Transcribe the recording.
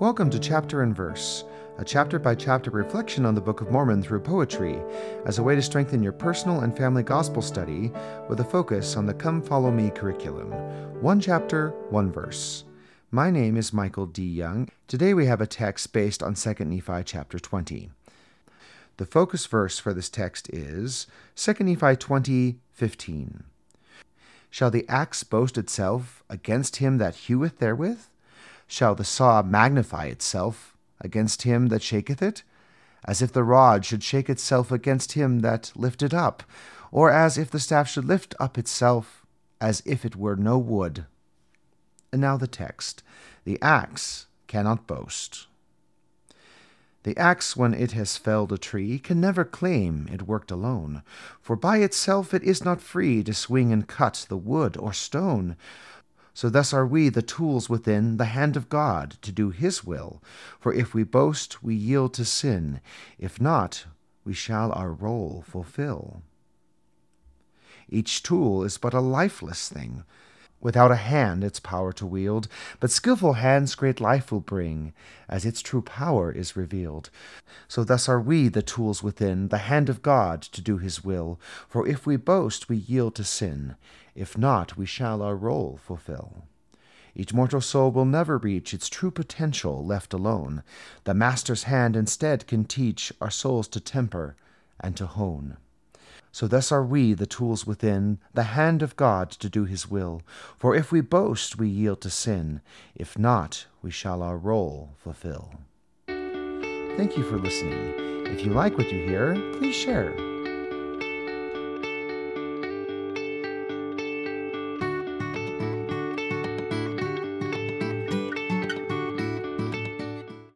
Welcome to Chapter and Verse, a chapter by chapter reflection on the Book of Mormon through poetry, as a way to strengthen your personal and family gospel study with a focus on the Come Follow Me curriculum. One chapter, one verse. My name is Michael D. Young. Today we have a text based on 2 Nephi chapter 20. The focus verse for this text is 2 Nephi 20 15. Shall the axe boast itself against him that heweth therewith? Shall the saw magnify itself against him that shaketh it? As if the rod should shake itself against him that lift it up, or as if the staff should lift up itself, as if it were no wood. And now the text The axe cannot boast. The axe, when it has felled a tree, can never claim it worked alone, for by itself it is not free to swing and cut the wood or stone. So thus are we the tools within the hand of God to do His will. For if we boast, we yield to sin. If not, we shall our role fulfill. Each tool is but a lifeless thing, without a hand its power to wield, but skilful hands great life will bring, as its true power is revealed. So thus are we the tools within the hand of God to do his will, for if we boast we yield to sin, if not we shall our role fulfill. Each mortal soul will never reach its true potential left alone. The Master's hand instead can teach our souls to temper and to hone. So thus are we the tools within the hand of God to do his will. For if we boast, we yield to sin. If not, we shall our role fulfill. Thank you for listening. If you like what you hear, please share.